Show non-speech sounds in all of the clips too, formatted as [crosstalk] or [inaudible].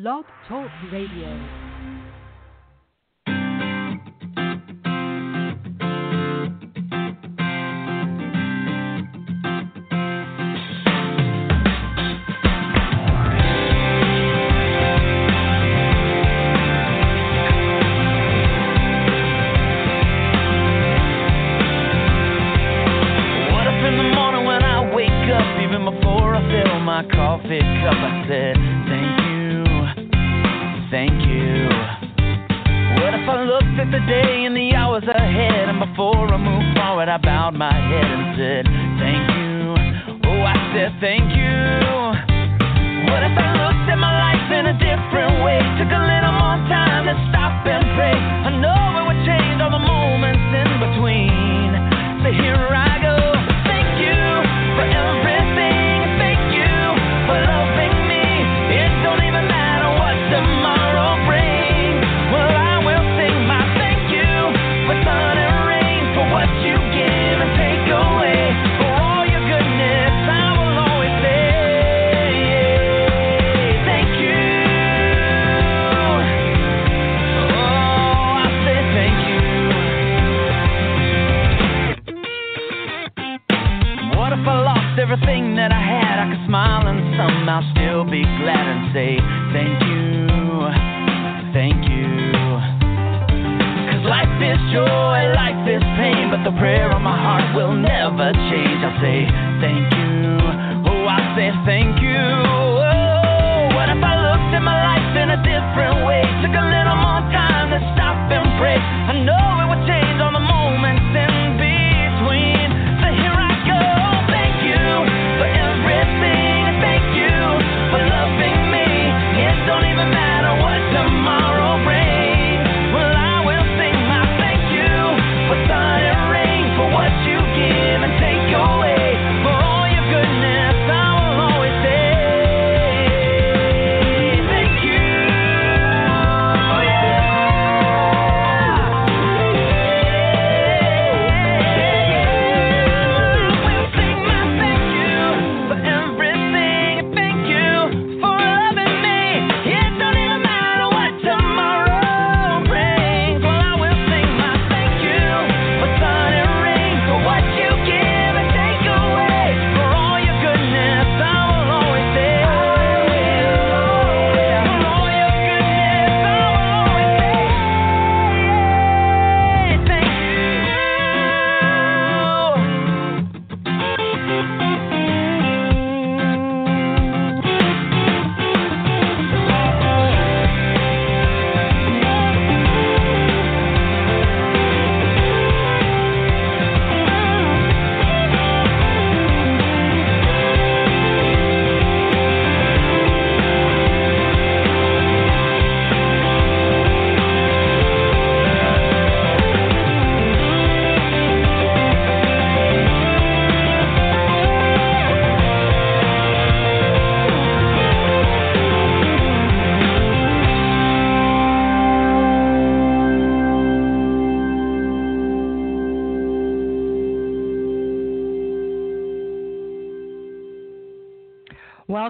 Blog Talk Radio.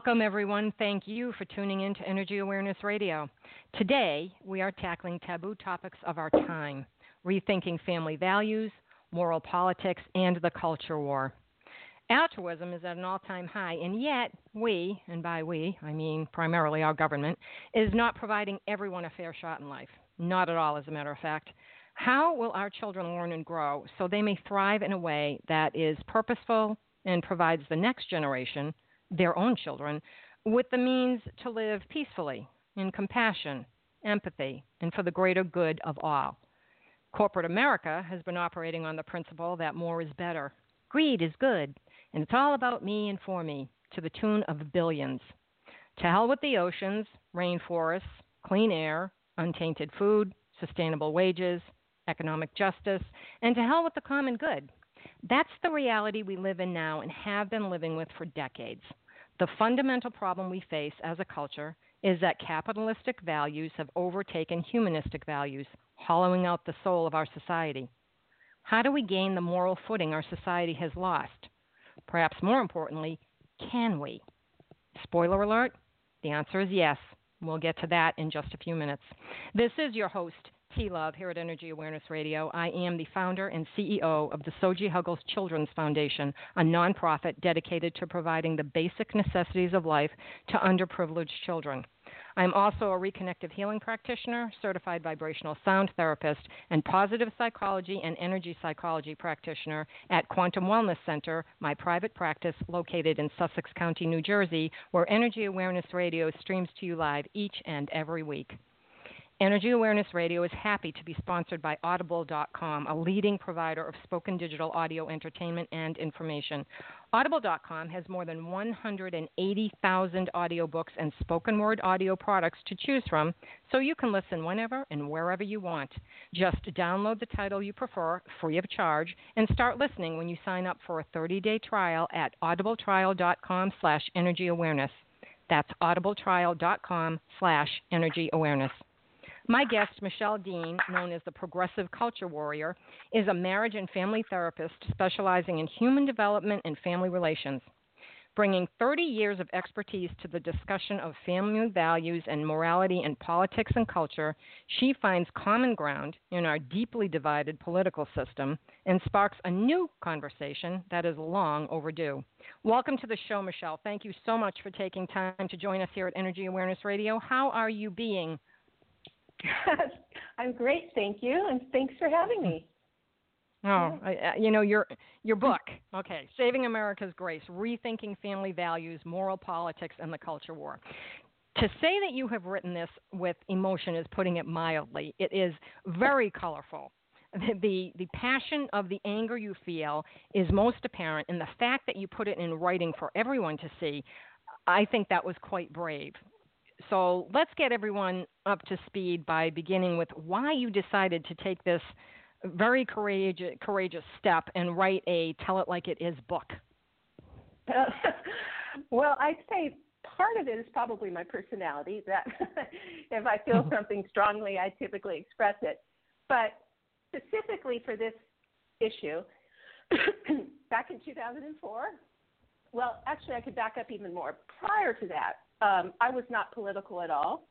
Welcome, everyone. Thank you for tuning in to Energy Awareness Radio. Today, we are tackling taboo topics of our time rethinking family values, moral politics, and the culture war. Altruism is at an all time high, and yet we, and by we, I mean primarily our government, is not providing everyone a fair shot in life. Not at all, as a matter of fact. How will our children learn and grow so they may thrive in a way that is purposeful and provides the next generation, their own children, with the means to live peacefully, in compassion, empathy, and for the greater good of all? Corporate America has been operating on the principle that more is better. Greed is good, and it's all about me and for me, to the tune of billions. To hell with the oceans, rainforests, clean air, untainted food, sustainable wages, economic justice, and to hell with the common good. That's the reality we live in now and have been living with for decades. The fundamental problem we face as a culture is that capitalistic values have overtaken humanistic values, hollowing out the soul of our society. How do we gain the moral footing our society has lost? Perhaps more importantly, can we? Spoiler alert the answer is yes. We'll get to that in just a few minutes. This is your host, T Love, here at Energy Awareness Radio. I am the founder and CEO of the Soji Huggles Children's Foundation, a nonprofit dedicated to providing the basic necessities of life to underprivileged children. I'm also a reconnective healing practitioner, certified vibrational sound therapist, and positive psychology and energy psychology practitioner at Quantum Wellness Center, my private practice located in Sussex County, New Jersey, where Energy Awareness Radio streams to you live each and every week. Energy Awareness Radio is happy to be sponsored by Audible.com, a leading provider of spoken digital audio entertainment and information. Audible.com has more than 180,000 audiobooks and spoken word audio products to choose from, so you can listen whenever and wherever you want. Just download the title you prefer, free of charge, and start listening when you sign up for a 30-day trial at audibletrial.com slash energyawareness. That's audibletrial.com slash energyawareness. My guest, Michelle Deen, known as the Progressive Culture Warrior, is a marriage and family therapist specializing in human development and family relations. Bringing 30 years of expertise to the discussion of family values and morality in politics and culture, she finds common ground in our deeply divided political system and sparks a new conversation that is long overdue. Welcome to the show, Michelle. Thank you so much for taking time to join us here at Energy Awareness Radio. How are you being I'm great, thank you, and thanks for having me. Oh, I, you know your your [laughs] book. Okay, Saving America's Grace: Rethinking Family Values, Moral Politics, and the Culture War. To say that you have written this with emotion is putting it mildly. It is very colorful. The, the the passion of the anger you feel is most apparent, and the fact that you put it in writing for everyone to see, I think that was quite brave so let's get everyone up to speed by beginning with why you decided to take this very courageous, courageous step and write a Tell It Like It Is book. Uh, [laughs] well, I'd say part of it is probably my personality that [laughs] if I feel mm-hmm. something strongly, I typically express it. But specifically for this issue, [coughs] back in 2004, well, actually, I could back up even more. Prior to that, um, I was not political at all.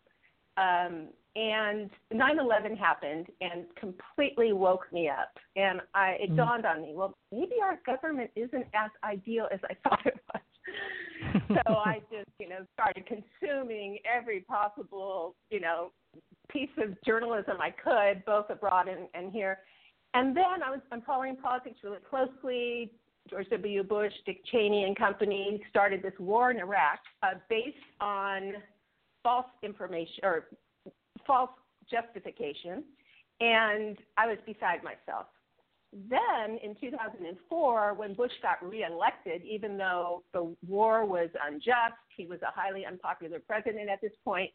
Um, and 9/11 happened and completely woke me up. And I, it mm-hmm. dawned on me, well, maybe our government isn't as ideal as I [laughs] thought it was. [laughs] so I just, you know, started consuming every possible, you know, piece of journalism I could, both abroad and, and here. And then I was I'm following politics really closely, George W. Bush, Dick Cheney, and company started this war in Iraq uh, based on false information or false justification, and I was beside myself. Then in 2004, when Bush got reelected, even though the war was unjust, he was a highly unpopular president at this point,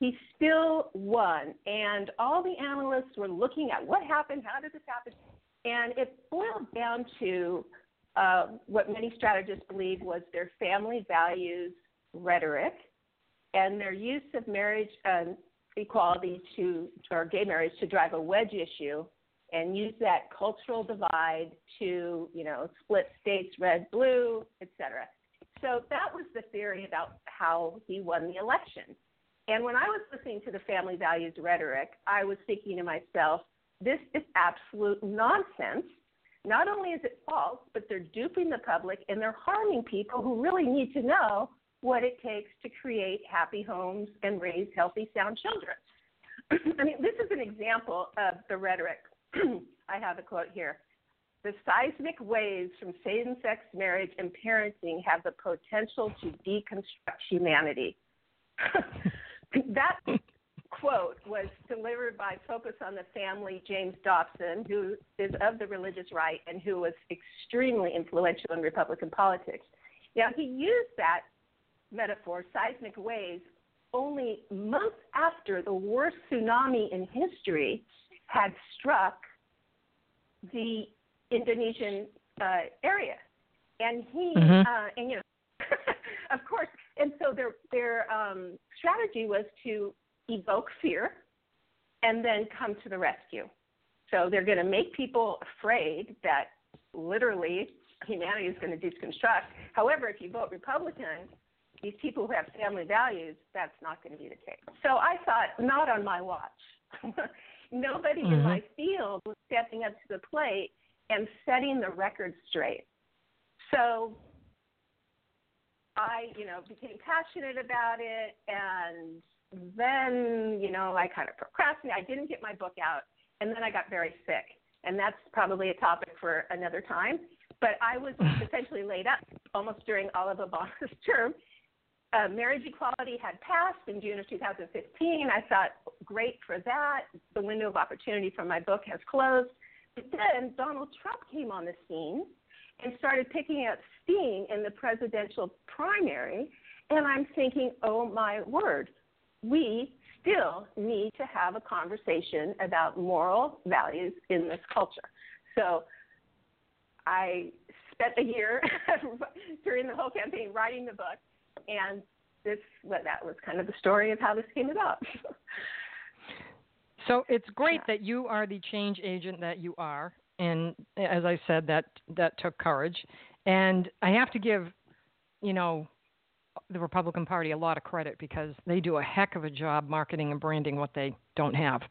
he still won. And all the analysts were looking at what happened, how did this happen? And it boiled down to uh, what many strategists believe was their family values rhetoric and their use of marriage um, equality to or gay marriage to drive a wedge issue and use that cultural divide to you know split states red blue etc so that was the theory about how he won the election. And when i was listening to the family values rhetoric i was thinking to myself this is absolute nonsense not only is it false, but they're duping the public and they're harming people who really need to know what it takes to create happy homes and raise healthy, sound children. [clears throat] I mean, this is an example of the rhetoric. [clears throat] I have a quote here. The seismic waves from same sex marriage and parenting have the potential to deconstruct humanity. [laughs] that quote was delivered by Focus on the Family James Dobson, who is of the religious right and who was extremely influential in Republican politics. Now, he used that metaphor, seismic waves, only months after the worst tsunami in history had struck the Indonesian uh, area. And he, mm-hmm. uh, and you know, [laughs] of course, and so their their um, strategy was to evoke fear, and then come to the rescue. So they're going to make people afraid that literally humanity is going to deconstruct. However, if you vote Republican, these people who have family values, that's not going to be the case. So I thought, not on my watch. [laughs] Nobody mm-hmm. in my field was stepping up to the plate and setting the record straight. So I, you know, became passionate about it and then, you know, I kind of procrastinated. I didn't get my book out and then I got very sick. And that's probably a topic for another time. But I was [laughs] essentially laid up almost during all of Obama's [laughs] term. Uh, marriage equality had passed in June of 2015. I thought, great for that. The window of opportunity for my book has closed. But then Donald Trump came on the scene and started picking up steam in the presidential primary. And I'm thinking, oh my word, we still need to have a conversation about moral values in this culture. So I spent a year [laughs] during the whole campaign writing the book, and this well, that was kind of the story of how this came about. so it's great yeah. that you are the change agent that you are, and as I said, that that took courage, and I have to give, you know, the Republican Party a lot of credit because they do a heck of a job marketing and branding what they don't have,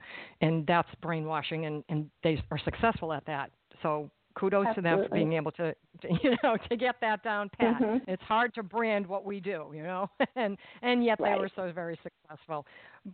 and that's brainwashing, and and they are successful at that. So kudos Absolutely. to them for being able to, to, [laughs] you know to get that down pat. Mm-hmm. It's hard to brand what we do, you know, [laughs] and and yet right. they were so very successful.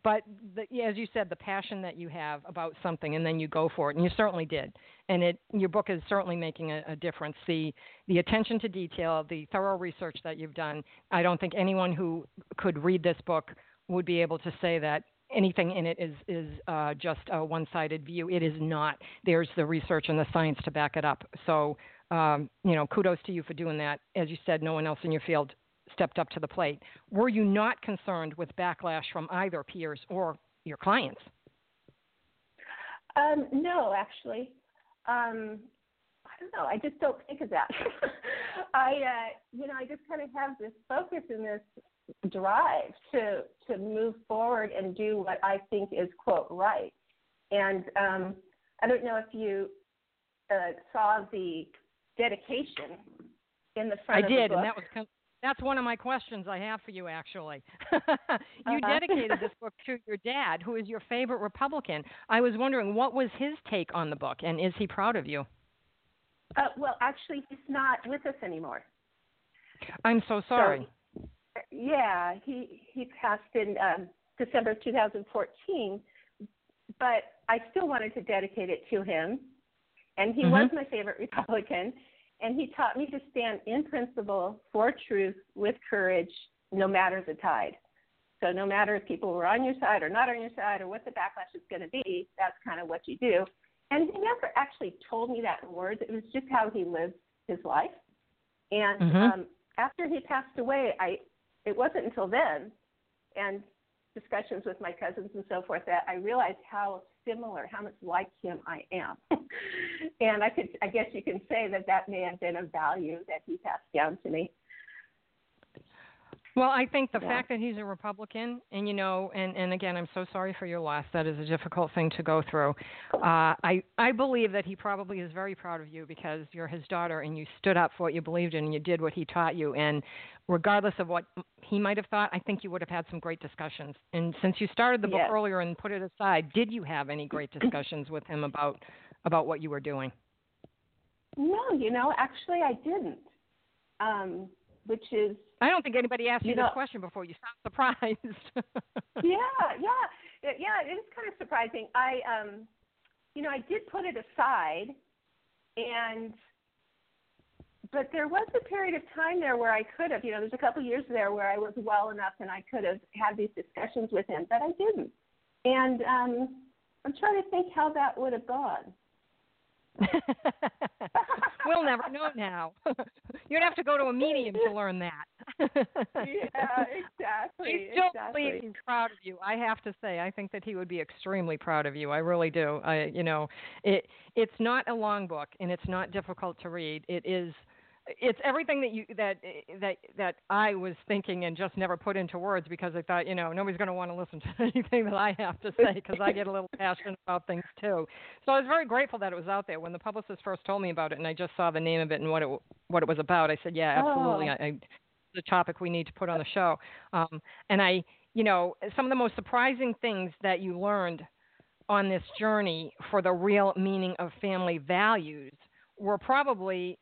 But the, as you said, the passion that you have about something, and then you go for it, and you certainly did. And it your book is certainly making a, a difference. The the attention to detail, the thorough research that you've done. I don't think anyone who could read this book would be able to say that anything in it is is uh, just a one-sided view. It is not. There's the research and the science to back it up. So, um, you know, kudos to you for doing that. As you said, no one else in your field stepped up to the plate. Were you not concerned with backlash from either peers or your clients? Um, no, actually. Um, I don't know. I just don't think of that. [laughs] I, uh, you know, I just kind of have this focus in this drive to to move forward and do what I think is quote right. And um, I don't know if you uh, saw the dedication in the front. Of the book. I did, and that was that's one of my questions I have for you. Actually, [laughs] you uh-huh. dedicated this [laughs] book to your dad, who is your favorite Republican. I was wondering what was his take on the book, and is he proud of you? Uh, well, actually, he's not with us anymore. I'm so sorry. So, yeah, he he passed in um, December of 2014, but I still wanted to dedicate it to him, and he mm-hmm. was my favorite Republican, and he taught me to stand in principle for truth with courage, no matter the tide. So no matter if people were on your side or not on your side or what the backlash is going to be, that's kind of what you do. And he never actually told me that in words. It was just how he lived his life. And mm-hmm. um, after he passed away, I it wasn't until then and discussions with my cousins and so forth that I realized how similar, how much like him I am. [laughs] and I could, I guess you can say that that may have been a value that he passed down to me. Well, I think the yeah. fact that he's a Republican, and you know, and and again, I'm so sorry for your loss. That is a difficult thing to go through. Uh, I I believe that he probably is very proud of you because you're his daughter, and you stood up for what you believed in, and you did what he taught you. And regardless of what he might have thought, I think you would have had some great discussions. And since you started the book yes. earlier and put it aside, did you have any great [clears throat] discussions with him about about what you were doing? No, you know, actually, I didn't. Um, which is I don't think anybody asked you, you know, this question before. You sound surprised. [laughs] yeah, yeah, yeah. It is kind of surprising. I, um, you know, I did put it aside, and but there was a period of time there where I could have. You know, there's a couple years there where I was well enough and I could have had these discussions with him, but I didn't. And um, I'm trying to think how that would have gone. [laughs] we'll never know now. [laughs] You'd have to go to a medium to learn that. [laughs] yeah, exactly. He's still exactly. he's proud of you. I have to say, I think that he would be extremely proud of you. I really do. I, you know, it it's not a long book and it's not difficult to read. It is it's everything that you that that that I was thinking and just never put into words because I thought you know nobody's going to want to listen [laughs] to anything that I have to say because I get a little passionate [laughs] about things too. So I was very grateful that it was out there when the publicist first told me about it and I just saw the name of it and what it what it was about. I said yeah absolutely oh. I, I a topic we need to put on the show. Um, and I, you know, some of the most surprising things that you learned on this journey for the real meaning of family values were probably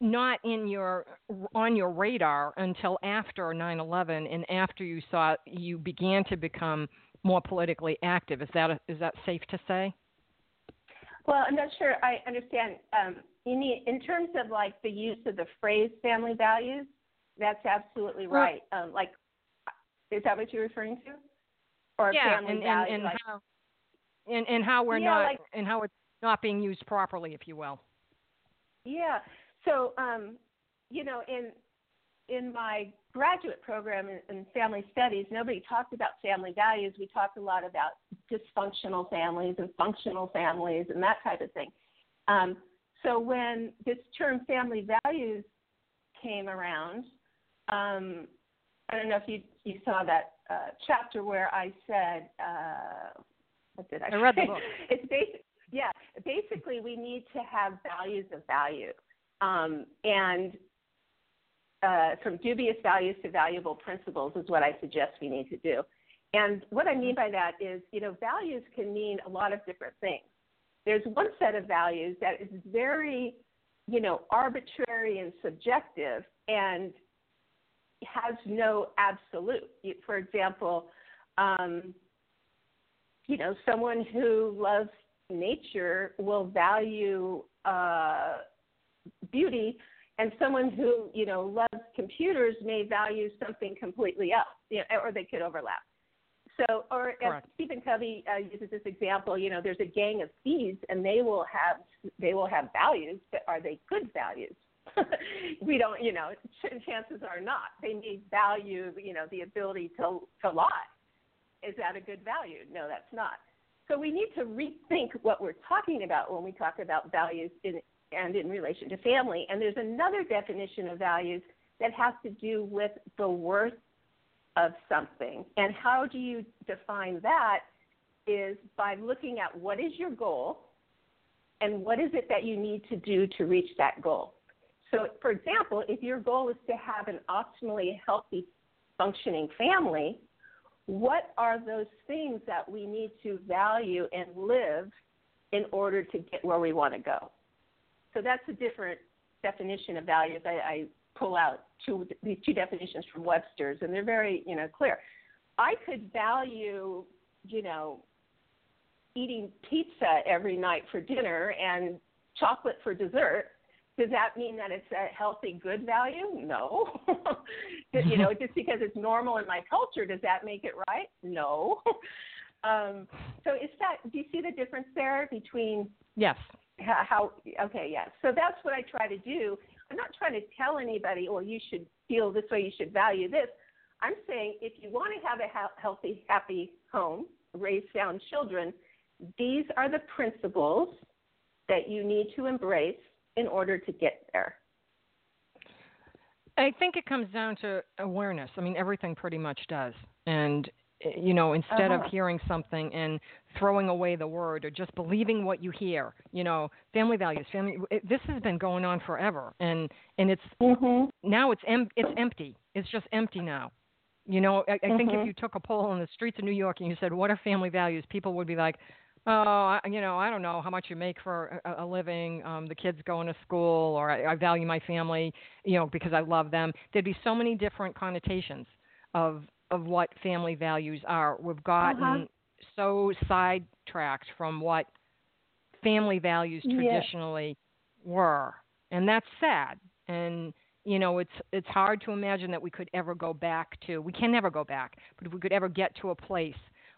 not in your on your radar until after 9/11 and after you saw you began to become more politically active. Is that a, is that safe to say? Well, I'm not sure I understand. Um, in, in terms of like the use of the phrase family values, that's absolutely right. Um, like, is that what you're referring to? Or yeah, family and, values? and, and like, how and, and how we're Yeah, not like- and how it's not being used properly, if you will. Yeah. So, um, you know, in in my graduate program in, in family studies, nobody talked about family values. We talked a lot about dysfunctional families and functional families and that type of thing. Um, so when this term family values came around, um, I don't know if you you saw that uh, chapter where I said, uh, what did I? I read the book. [laughs] It's basic. Yeah, basically, we need to have values of value, um, and uh, from dubious values to valuable principles is what I suggest we need to do. And what I mean by that is, you know, values can mean a lot of different things. There's one set of values that is very, you know, arbitrary and subjective and has no absolute. For example, um, you know, someone who loves nature will value uh, beauty, and someone who you know loves computers may value something completely else, you know, or they could overlap. So, or as Stephen Covey uh, uses this example, you know, there's a gang of thieves, and they will have they will have values, but are they good values? [laughs] we don't, you know, ch- chances are not. They may value, you know, the ability to to lie. Is that a good value? No, that's not. So we need to rethink what we're talking about when we talk about values in, and in relation to family. And there's another definition of values that has to do with the worth of something. And how do you define that is by looking at what is your goal and what is it that you need to do to reach that goal. So, for example, if your goal is to have an optimally healthy, functioning family, what are those things that we need to value and live in order to get where we want to go? So that's a different definition of values. I, I pull out two, these two definitions from Webster's, and they're very, you know, clear. I could value, you know, eating pizza every night for dinner and chocolate for dessert. Does that mean that it's a healthy, good value? No. [laughs] you know, [laughs] just because it's normal in my culture, does that make it right? No. [laughs] um, so it's that. Do you see the difference there between Yes. How, okay yes so that's what i try to do i'm not trying to tell anybody or you should feel this way you should value this i'm saying if you want to have a he- healthy happy home raise sound children these are the principles that you need to embrace in order to get there I think it comes down to awareness. I mean, everything pretty much does. And, you know, instead Uh-huh. of hearing something and throwing away the word or just believing what you hear, you know, family values, family, it, this has been going on forever. And, and it's, mm-hmm. now it's, em- it's empty. It's just empty now. You know, I, I think if Mhm. you took a poll in the streets of New York and you said, what are family values? People would be like, oh, I, you know, I don't know how much you make for a, a living. Um, the kids going to school, or I, I value my family, you know, because I love them. There'd be so many different connotations of of what family values are. We've gotten Uh-huh. so sidetracked from what family values Yeah. traditionally were, and that's sad. And you know, it's it's hard to imagine that we could ever go back to. We can never go back, but if we could ever get to a place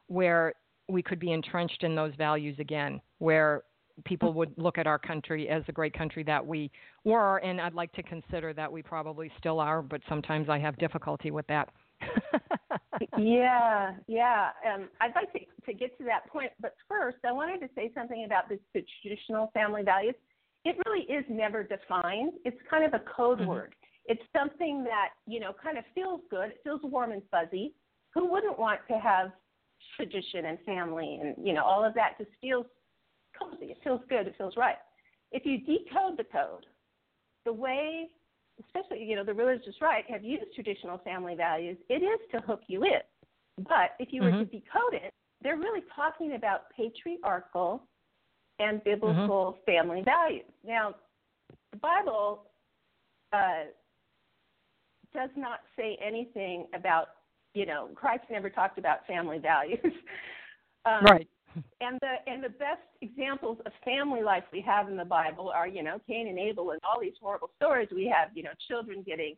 where we could be entrenched in those values again, where people would look at our country as the great country that we were, and I'd like to consider that we probably still are, but sometimes I have difficulty with that. [laughs] yeah, yeah. Um, I'd like to, to get to that point, but first, I wanted to say something about this, the traditional family values. It really is never defined. It's kind of a code Mhm. word. It's something that you know kind of feels good. It feels warm and fuzzy. Who wouldn't want to have tradition and family and you know all of that? Just feels cozy. It feels good. It feels right. If you decode the code, the way especially you know the religious right, have used traditional family values, it is to hook you in. But if you were mm-hmm. to decode it, they're really talking about patriarchal and biblical mm-hmm. family values. Now, the Bible uh, does not say anything about, you know, Christ never talked about family values. [laughs] um, right. And the and the best examples of family life we have in the Bible are, you know, Cain and Abel and all these horrible stories. We have, you know, children getting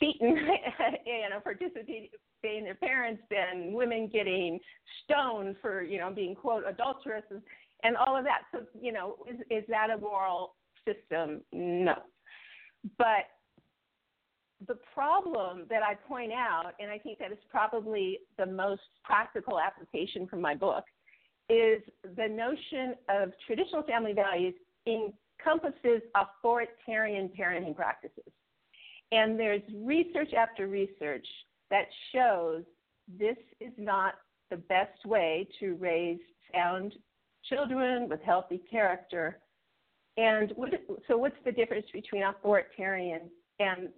beaten, [laughs] you know, for disobeying their parents, and women getting stoned for, you know, being quote adulteresses, and all of that. So, you know, is is that a moral system? No. But the problem that I point out, and I think that is probably the most practical application from my book, is the notion of traditional family values encompasses authoritarian parenting practices. And there's research after research that shows this is not the best way to raise sound children with healthy character. And what, so, what's the difference between authoritarian and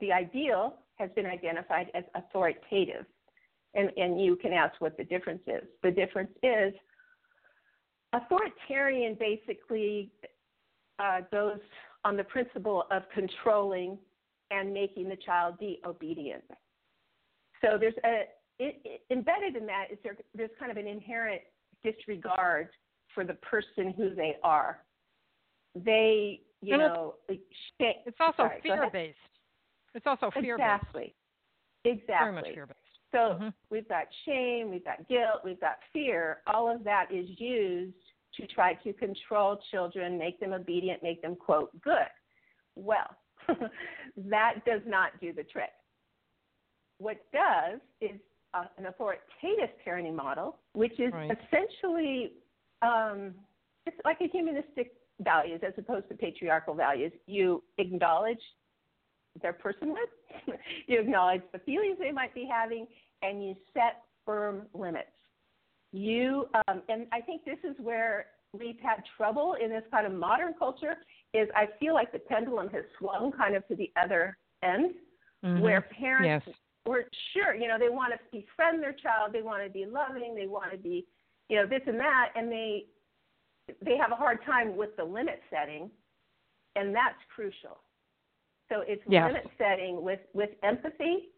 the ideal has been identified as authoritative? And, and you can ask what the difference is. The difference is authoritarian basically uh, goes on the principle of controlling and making the child be obedient. So there's a it, it, embedded in that is there, there's kind of an inherent disregard for the person who they are. They, you and know, it's, it's also sorry, fear based. It's also fear based. Exactly. Exactly. Very much fear based. So mm-hmm. we've got shame, we've got guilt, we've got fear. All of that is used to try to control children, make them obedient, make them, quote, good. Well, [laughs] that does not do the trick. What does is uh, an authoritative parenting model, which is right. essentially um, it's like a humanistic values as opposed to patriarchal values. You acknowledge their personhood, [laughs] you acknowledge the feelings they might be having, and you set firm limits. You um, and I think this is where we've had trouble in this kind of modern culture. Is I feel like the pendulum has swung kind of to the other end, mm-hmm. where parents yes. were sure, you know, they want to befriend their child, they want to be loving, they want to be, you know, this and that, and they they have a hard time with the limit setting, and that's crucial. So it's yes. limit setting with with empathy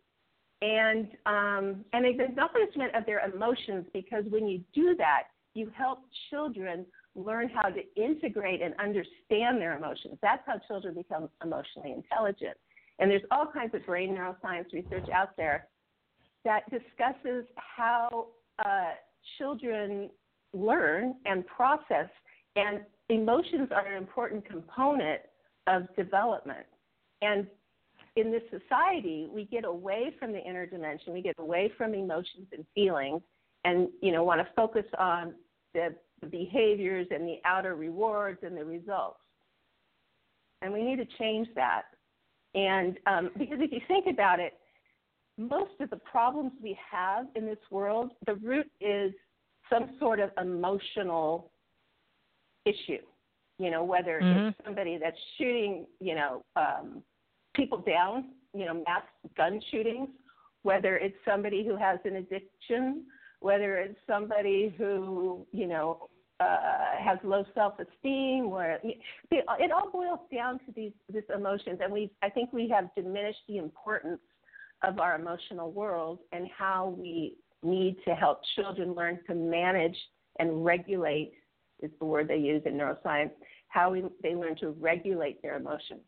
and um, and an acknowledgement of their emotions because when you do that, you help children learn how to integrate and understand their emotions. That's how children become emotionally intelligent. And there's all kinds of brain neuroscience research out there that discusses how uh, children learn and process, and emotions are an important component of development. And in this society, we get away from the inner dimension, we get away from emotions and feelings, and you know want to focus on the, the behaviors and the outer rewards and the results. And we need to change that. And um, because if you think about it, most of the problems we have in this world, the root is some sort of emotional issue. You know, whether mm-hmm. it's somebody that's shooting, you know, um, people down, you know, mass gun shootings, whether it's somebody who has an addiction, whether it's somebody who, you know, uh, has low self-esteem, where it all boils down to these these emotions, and we I think we have diminished the importance of our emotional world and how we need to help children learn to manage and regulate is the word they use in neuroscience how we, they learn to regulate their emotions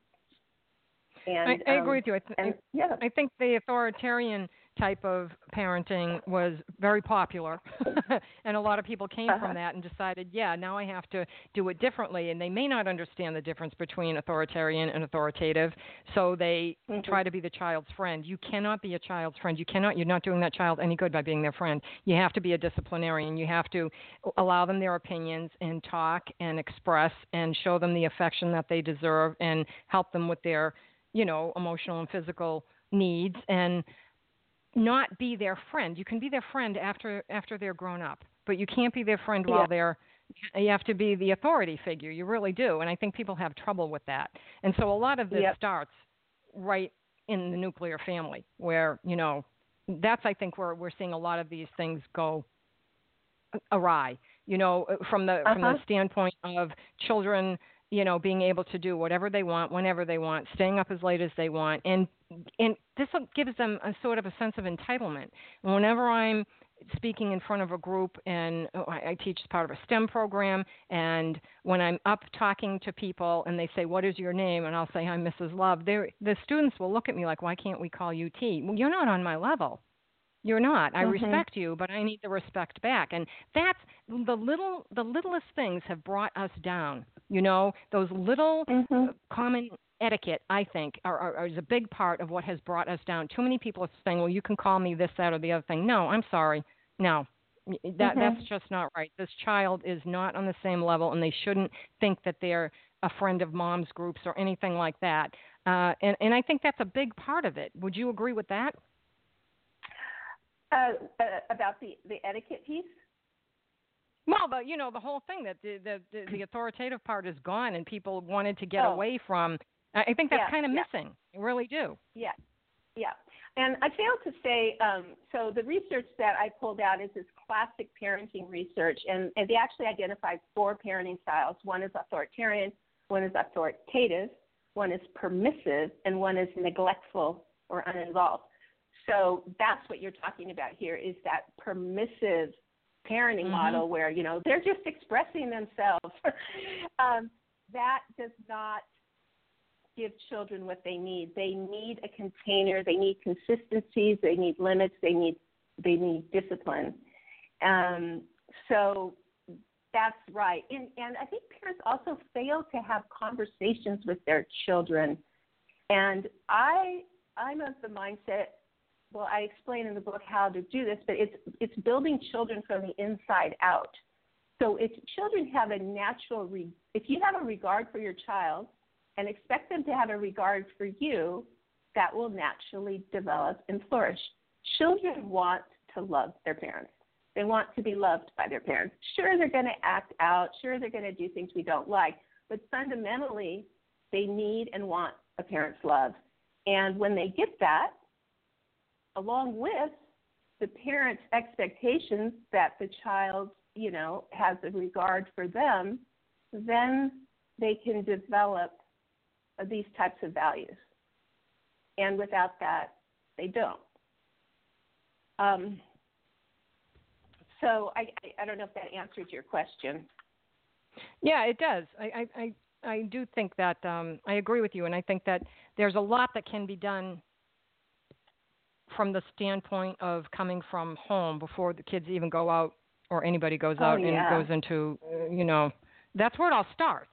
and, I, I um, agree with you. I, th- and, yeah. I think the authoritarian type of parenting was very popular [laughs] [laughs] and a lot of people came uh-huh. from that and decided yeah now i have to do it differently and they may not understand the difference between authoritarian and authoritative so they mm-hmm. try to be the child's friend you cannot be a child's friend you cannot you're not doing that child any good by being their friend you have to be a disciplinarian you have to allow them their opinions and talk and express and show them the affection that they deserve and help them with their you know emotional and physical needs and not be their friend. You can be their friend after after they're grown up, but you can't be their friend yeah. while they're you have to be the authority figure. You really do, and I think people have trouble with that. And so a lot of this yep. starts right in the nuclear family, where you know that's I think where we're seeing a lot of these things go awry. You know, from the uh-huh. from the uh-huh. standpoint of children, you know, being able to do whatever they want, whenever they want, staying up as late as they want, and and this gives them a sort of a sense of entitlement. And whenever I'm speaking in front of a group, and oh, I, I teach as part of a STEM program. And when I'm up talking to people, and they say, "What is your name?" and I'll say, "I'm Mrs. Love," the students will look at me like, "Why can't we call you T?" Well, you're not on my level. You're not. I mm-hmm. respect you, but I need the respect back. And that's the little the littlest things have brought us down. You know, those little mm-hmm. common etiquette, I think, are, are, are, is a big part of what has brought us down. Too many people are saying, "Well, you can call me this, that, or the other thing." No, I'm sorry. No, that mm-hmm. that's just not right. This child is not on the same level, and they shouldn't think that they're a friend of mom's groups or anything like that. Uh, and and I think that's a big part of it. Would you agree with that? Uh, uh, about the the etiquette piece. Well, but you know the whole thing that the the, the authoritative part is gone, and people wanted to get oh. away from I think that's yeah, kind of yeah. missing. I really do. Yeah, yeah. And I failed to say, um, so the research that I pulled out is this classic parenting research, and, and they actually identified four parenting styles. One is authoritarian, one is authoritative, one is permissive, and one is neglectful or uninvolved. So that's what you're talking about here is that permissive parenting mm-hmm. model where, you know, they're just expressing themselves. [laughs] um, that does not give children what they need. They need a container. They need consistencies. They need limits. They need they need discipline. Um, so that's right. And, and I think parents also fail to have conversations with their children. And I I'm of the mindset. Well, I explain in the book how to do this, but it's it's building children from the inside out. So if children have a natural, re- if you have a regard for your child, and expect them to have a regard for you, that will naturally develop and flourish. Children want to love their parents. They want to be loved by their parents. Sure, they're going to act out. Sure, they're going to do things we don't like. But fundamentally, they need and want a parent's love. And when they get that, along with the parent's expectations that the child, you know, has a regard for them, then they can develop these types of values. And without that, they don't. Um, so I, I, don't know if that answers your question. Yeah, it does. I, I, I, I do think that um, I agree with you, and I think that there's a lot that can be done from the standpoint of coming from home before the kids even go out or anybody goes oh, out yeah. and goes into, you know, that's where it all starts.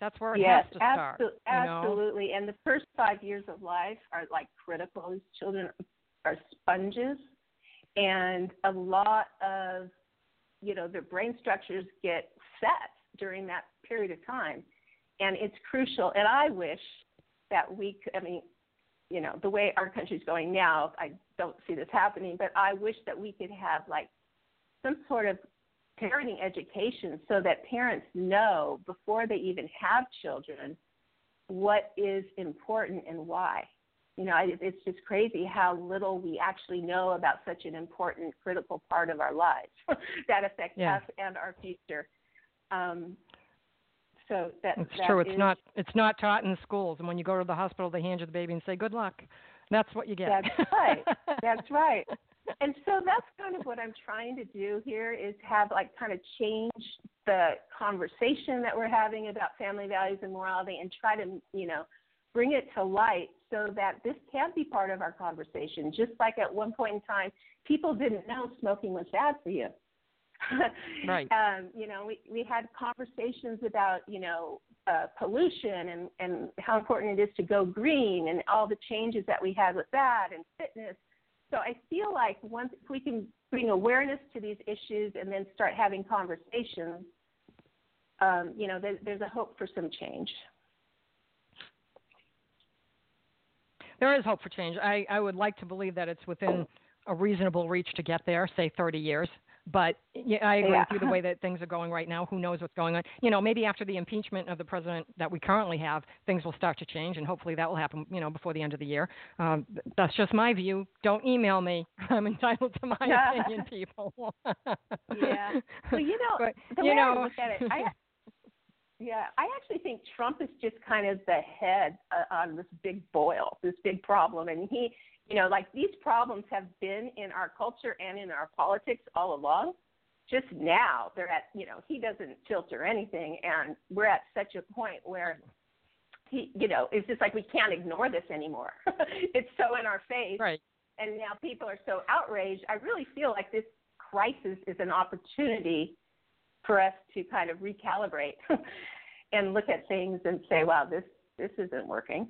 That's where it yes, has to start. Abso- absolutely. And the first five years of life are like critical. These children are sponges, and a lot of, you know, their brain structures get set during that period of time, and it's crucial. And I wish that we, could, I mean, you know, the way our country's going now, I don't see this happening, but I wish that we could have like some sort of parenting education so that parents know before they even have children what is important and why. You know, it's just crazy how little we actually know about such an important, critical part of our lives [laughs] that affects yeah. us and our future. Um, so that it's that true. It's is, not. It's not taught in the schools. And when you go to the hospital, they hand you the baby and say, "Good luck." That's what you get. That's right. [laughs] That's right and so that's kind of what I'm trying to do here is have like kind of change the conversation that we're having about family values and morality and try to, you know, bring it to light so that this can be part of our conversation. Just like at one point in time, people didn't know smoking was bad for you. Right. [laughs] Um, you know, we, we had conversations about, you know, uh, pollution and, and how important it is to go green and all the changes that we had with that and fitness so I feel like once if we can bring awareness to these issues and then start having conversations, um, you know, there, there's a hope for some change. There is hope for change. I, I would like to believe that it's within a reasonable reach to get there, say 30 years. But yeah, I agree Yeah. with you the way that things are going right now. Who knows what's going on? You know, maybe after the impeachment of the president that we currently have, things will start to change, and hopefully that will happen. You know, before the end of the year. Um, that's just my view. Don't email me. [laughs] I'm entitled to my Yeah. opinion, people. [laughs] Yeah. Well, you know, But, the you way know, I look at it, I [laughs] yeah, I actually think Trump is just kind of the head uh, on this big boil, this big problem, and he, you know, like these problems have been in our culture and in our politics all along. Just now, they're at, you know, he doesn't filter anything, and we're at such a point where he, you know, it's just like we can't ignore this anymore. [laughs] it's so in our face, right. and now people are so outraged. I really feel like this crisis is an opportunity for us to kind of recalibrate [laughs] and look at things and say, "Wow, this this isn't working."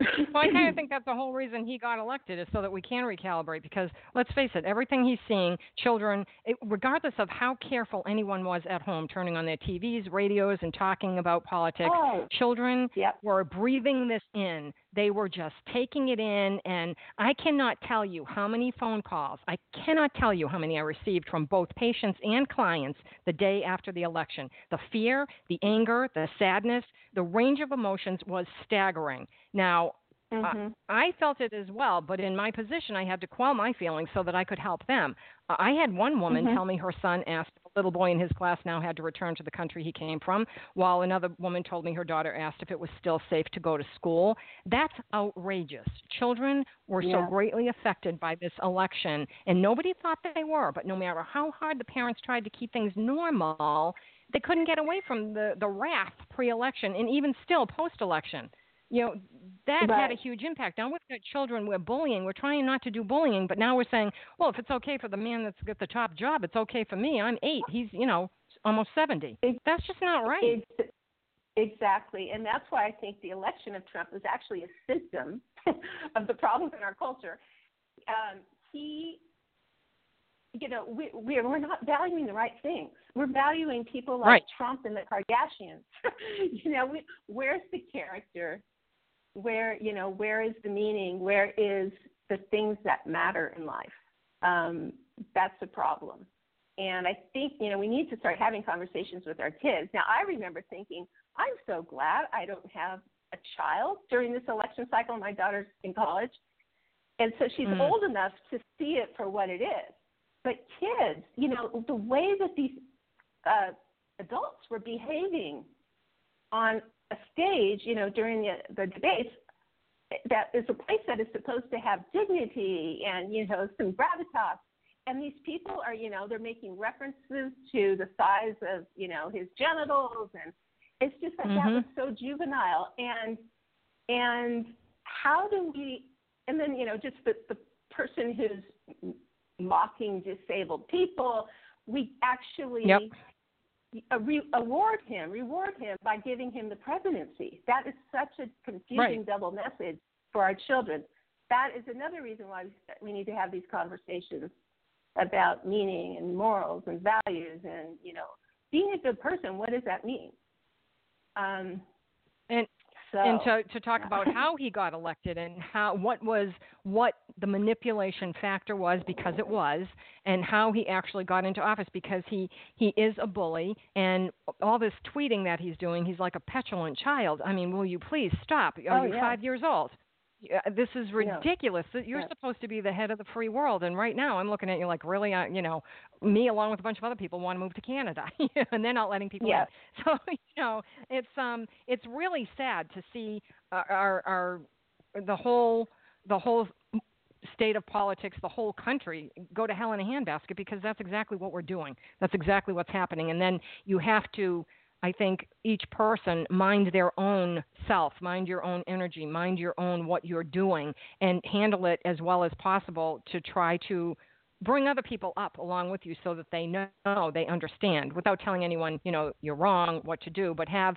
[laughs] Well, I kind of [laughs] think that's the whole reason he got elected is so that we can recalibrate. Because let's face it, everything he's seeing, children, it, regardless of how careful anyone was at home, turning on their TVs, radios, and talking about politics, Oh. children Yep. were breathing this in. They were just taking it in. And I cannot tell you how many phone calls, I cannot tell you how many I received from both patients and clients the day after the election. The fear, the anger, the sadness, the range of emotions was staggering. Now, hmm I felt it as well, but in my position, I had to quell my feelings so that I could help them. Uh, I had one woman Mhm. tell me her son asked, little boy in his class now had to return to the country he came from, while another woman told me her daughter asked if it was still safe to go to school. That's outrageous. Children were so greatly affected by this election, and nobody thought that they were, but no matter how hard the parents tried to keep things normal, they couldn't get away from the, the wrath pre election and even still post election you know that had a huge impact. Now we've got children we're bullying. We're trying not to do bullying, but now we're saying, well, if it's okay for the man that's got the top job, it's okay for me. I'm eight. He's you know almost seventy. Ex- That's just not right. Ex- exactly, and that's why I think the election of Trump was actually a symptom [laughs] of the problems in our culture. Um, he, you know, we, we're we're not valuing the right things. We're valuing people like Right. Trump and the Kardashians. [laughs] you know, we, where's the character? Where you know, where is the meaning? Where is the things that matter in life? Um, that's the problem. And I think, you know, we need to start having conversations with our kids. Now, I remember thinking, I'm so glad I don't have a child during this election cycle. My daughter's in college. And so she's Mm. old enough to see it for what it is. But kids, you know, the way that these uh, adults were behaving on a stage, you know, during the, the debates, that is a place that is supposed to have dignity and, you know, some gravitas and these people are you know they're making references to the size of you know his genitals and it's just like that Mhm. was so juvenile and and how do we and then you know just the the person who's mocking disabled people we actually Yep. Uh, re- award him reward him by giving him the presidency. That is such a confusing Right. double message for our children. That is another reason why we- need to have these conversations about meaning and morals and values and you know being a good person what does that mean? Um so and to to talk about how he got elected and how what was what the manipulation factor was because it was and how he actually got into office because he he is a bully and all this tweeting that he's doing he's like a petulant child. I mean will you please stop? Are Oh, you yeah. 5 years old Yeah, this is ridiculous. You're Yeah. supposed to be the head of the free world, and right now I'm looking at you like, really, uh, you know, me along with a bunch of other people want to move to Canada, [laughs] and they're not letting people Yeah. in. [laughs] So you know, it's um, it's really sad to see our, our, our the whole the whole state of politics, the whole country go to hell in a handbasket because that's exactly what we're doing. That's exactly what's happening, and then you have to. I think each person mind their own self, mind your own energy, mind your own what you're doing, and handle it as well as possible to try to bring other people up along with you so that they know, they understand without telling anyone, you know, you're wrong, what to do, but have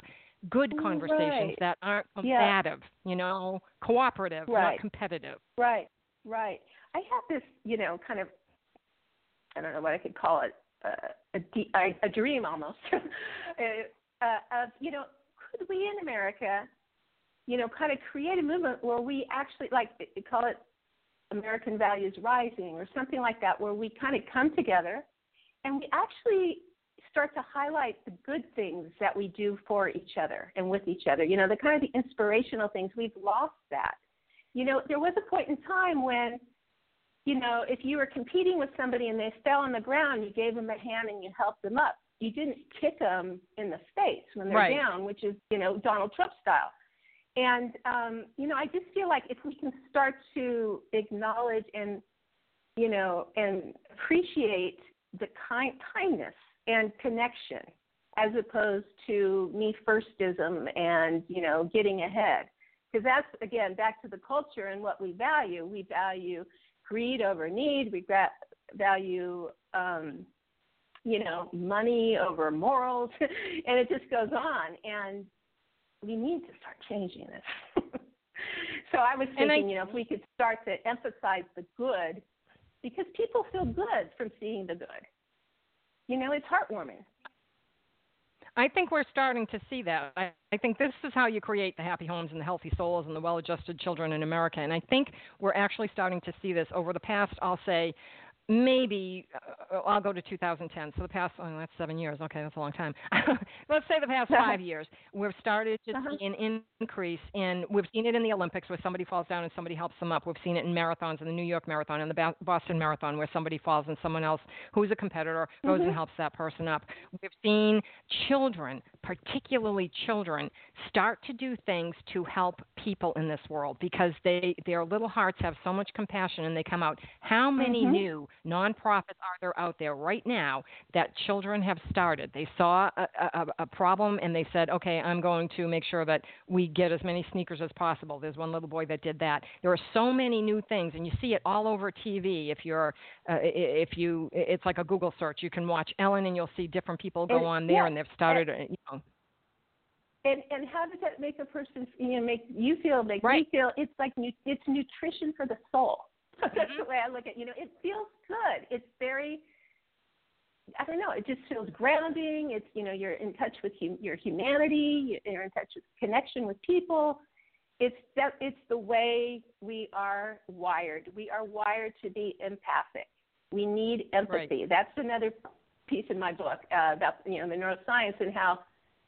good conversations Right. that aren't combative Yeah. you know, cooperative, not competitive. Right, right. I have this, you know, kind of, I don't know what I could call it, a, a dream almost, [laughs] uh, uh, of, you know, could we in America, you know, kind of create a movement where we actually, like, call it American Values Rising or something like that, where we kind of come together and we actually start to highlight the good things that we do for each other and with each other. You know, the kind of the inspirational things. We've lost that. You know, there was a point in time when, you know, if you were competing with somebody and they fell on the ground, you gave them a hand and you helped them up. You didn't kick them in the face when they're right. down, which is, you know, Donald Trump style. And um, you know, I just feel like if we can start to acknowledge and you know and appreciate the kind kindness and connection as opposed to me firstism and you know getting ahead because that's again back to the culture and what we value we value greed over need. We value um you know money over morals. [laughs] And it just goes on. And we need to start changing this [laughs] so i was thinking I, you know if we could start to emphasize the good because people feel good from seeing the good. You know, it's heartwarming. I think we're starting to see that. I, I think this is how you create the happy homes and the healthy souls and the well adjusted children in America. And I think we're actually starting to see this over the past, I'll say, maybe uh, I'll go to 2010. So the past, oh, that's seven years. Okay, that's a long time. [laughs] Let's say the past [laughs] five years, we've started to uh-huh. see an increase in. We've seen it in the Olympics where somebody falls down and somebody helps them up. We've seen it in marathons, in the New York Marathon, and the Boston Marathon, where somebody falls and someone else who's a competitor goes mm-hmm. and helps that person up. We've seen children, particularly children, start to do things to help people in this world because they their little hearts have so much compassion and they come out. How many mm-hmm. knew nonprofits are there out there right now that children have started? They saw a, a, a problem and they said, okay, I'm going to make sure that we get as many sneakers as possible. There's one little boy that did that. There are so many new things, and you see it all over TV. If you're, uh, if you, it's like a Google search. You can watch Ellen, and you'll see different people go and, on there, yeah, and they've started, and, you know. And and how does that make a person you know make you feel make right. me feel it's like it's nutrition for the soul. That's mm-hmm. [laughs] the way I look at you know it feels good. It's very I don't know. It just feels grounding. It's you know you're in touch with hum- your humanity. You're in touch with connection with people. It's that it's the way we are wired. We are wired to be empathic. We need empathy. Right. That's another piece in my book uh, about you know the neuroscience and how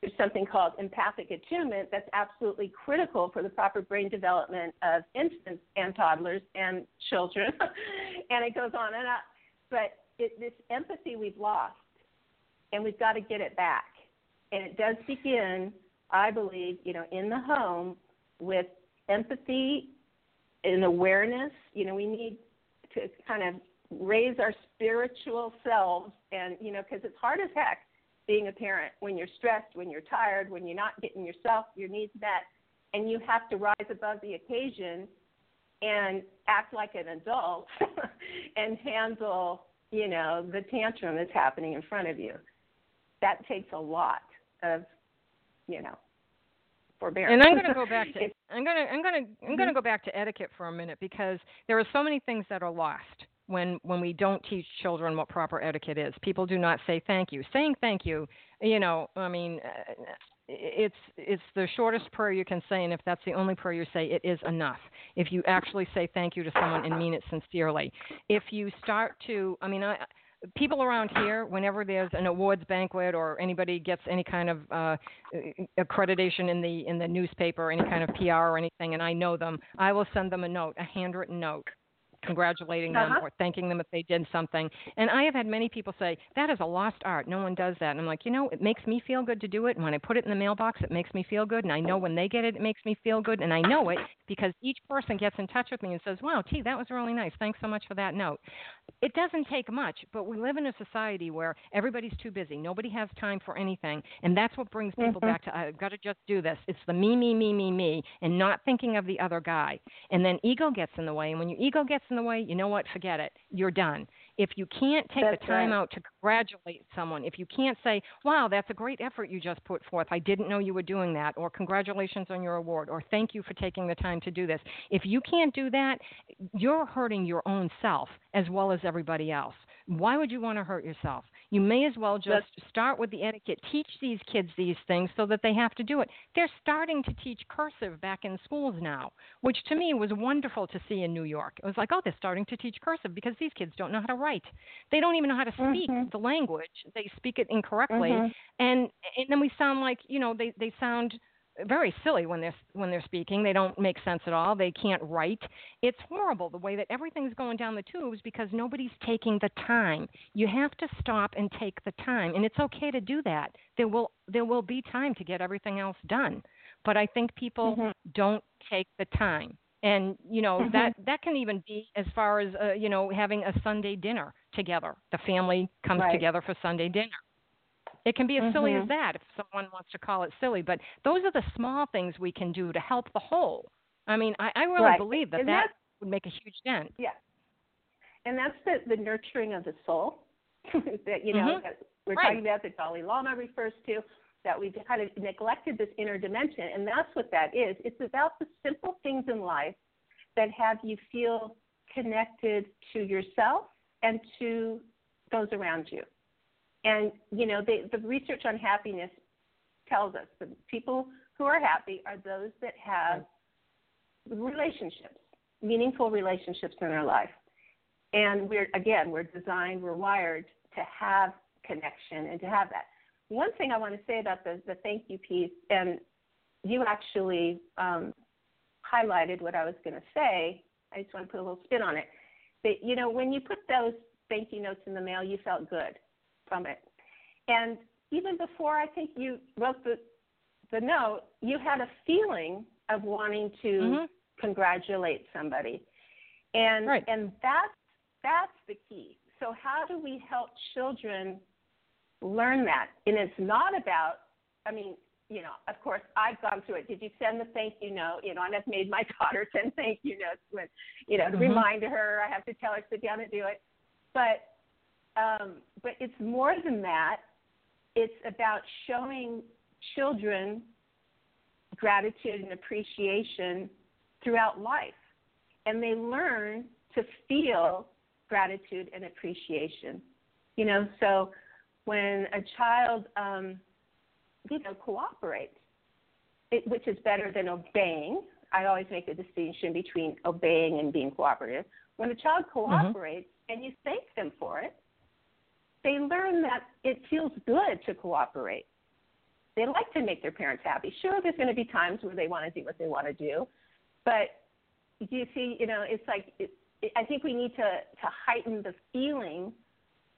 there's something called empathic attunement that's absolutely critical for the proper brain development of infants and toddlers and children. [laughs] and it goes on and on. But it, this empathy we've lost, and we've got to get it back. And it does begin, I believe, you know, in the home with empathy and awareness. You know, we need to kind of raise our spiritual selves, and you know, because it's hard as heck being a parent when you're stressed, when you're tired, when you're not getting yourself your needs met, and you have to rise above the occasion and act like an adult [laughs] and handle, you know, the tantrum that's happening in front of you. That takes a lot of, you know, forbearance. And I'm going to go back [laughs] to I'm going to I'm going to I'm going to mm-hmm. go back to etiquette for a minute because there are so many things that are lost when when we don't teach children what proper etiquette is. People do not say thank you. Saying thank you, you know, I mean, uh, it's it's the shortest prayer you can say, and if that's the only prayer you say, it is enough. If you actually say thank you to someone and mean it sincerely, if you start to, I mean, I people around here, whenever there's an awards banquet or anybody gets any kind of uh, accreditation in the in the newspaper, any kind of PR or anything, and I know them, I will send them a note, a handwritten note congratulating them uh-huh. or thanking them if they did something. And I have had many people say, that is a lost art. No one does that. And I'm like, you know, it makes me feel good to do it. And when I put it in the mailbox, it makes me feel good. And I know when they get it, it makes me feel good. And I know it because each person gets in touch with me and says, wow, T, that was really nice. Thanks so much for that note. It doesn't take much, but we live in a society where everybody's too busy. Nobody has time for anything. And that's what brings people mm-hmm. back to, I've got to just do this. It's the me, me, me, me, me, and not thinking of the other guy. And then ego gets in the way. And when your ego gets in the way, you know what? Forget it. You're done. If you can't take that's the time right. out to congratulate someone, if you can't say, wow, that's a great effort you just put forth, I didn't know you were doing that, or congratulations on your award, or thank you for taking the time to do this. If you can't do that, you're hurting your own self as well as everybody else. Why would you want to hurt yourself? You may as well just That's, start with the etiquette. Teach these kids these things so that they have to do it. They're starting to teach cursive back in schools now, which to me was wonderful to see in New York. It was like, oh, they're starting to teach cursive because these kids don't know how to write. They don't even know how to speak mm-hmm. the language. They speak it incorrectly, mm-hmm. and and then we sound like you know they they sound very silly when they're when they're speaking. They don't make sense at all. They can't write. It's horrible the way that everything's going down the tubes because nobody's taking the time. You have to stop and take the time, and it's okay to do that. There will there will be time to get everything else done, but I think people mm-hmm. don't take the time. And you know mm-hmm. that that can even be as far as uh, you know having a Sunday dinner together. The family comes right. together for Sunday dinner it can be as mm-hmm. silly as that if someone wants to call it silly, but those are the small things we can do to help the whole. I mean, I, I really right. believe that and that would make a huge dent. Yeah. And that's the, the nurturing of the soul [laughs] that, you know, mm-hmm. that we're right. talking about that Dalai Lama refers to, that we've kind of neglected this inner dimension. And that's what that is. It's about the simple things in life that have you feel connected to yourself and to those around you. And you know, they, the research on happiness tells us that people who are happy are those that have relationships, meaningful relationships in their life. And we're again, we're designed, we're wired to have connection and to have that. One thing I want to say about the, the thank you piece, and you actually um, highlighted what I was going to say. I just want to put a little spin on it. That you know, when you put those thank you notes in the mail, you felt good from it. And even before I think you wrote the the note, you had a feeling of wanting to mm-hmm. congratulate somebody. And right. and that's that's the key. So how do we help children learn that? And it's not about I mean, you know, of course I've gone through it. Did you send the thank you note? You know, and I've made my [laughs] daughter send thank you notes when you know, to mm-hmm. remind her I have to tell her sit down and do it. But um, but it's more than that. It's about showing children gratitude and appreciation throughout life. And they learn to feel gratitude and appreciation. You know, so when a child, um, you know, cooperates, it, which is better than obeying, I always make a distinction between obeying and being cooperative. When a child mm-hmm. cooperates mm-hmm. and you thank them for it, they learn that it feels good to cooperate. They like to make their parents happy. Sure, there's going to be times where they want to do what they want to do, but you see? You know, it's like it, it, I think we need to to heighten the feeling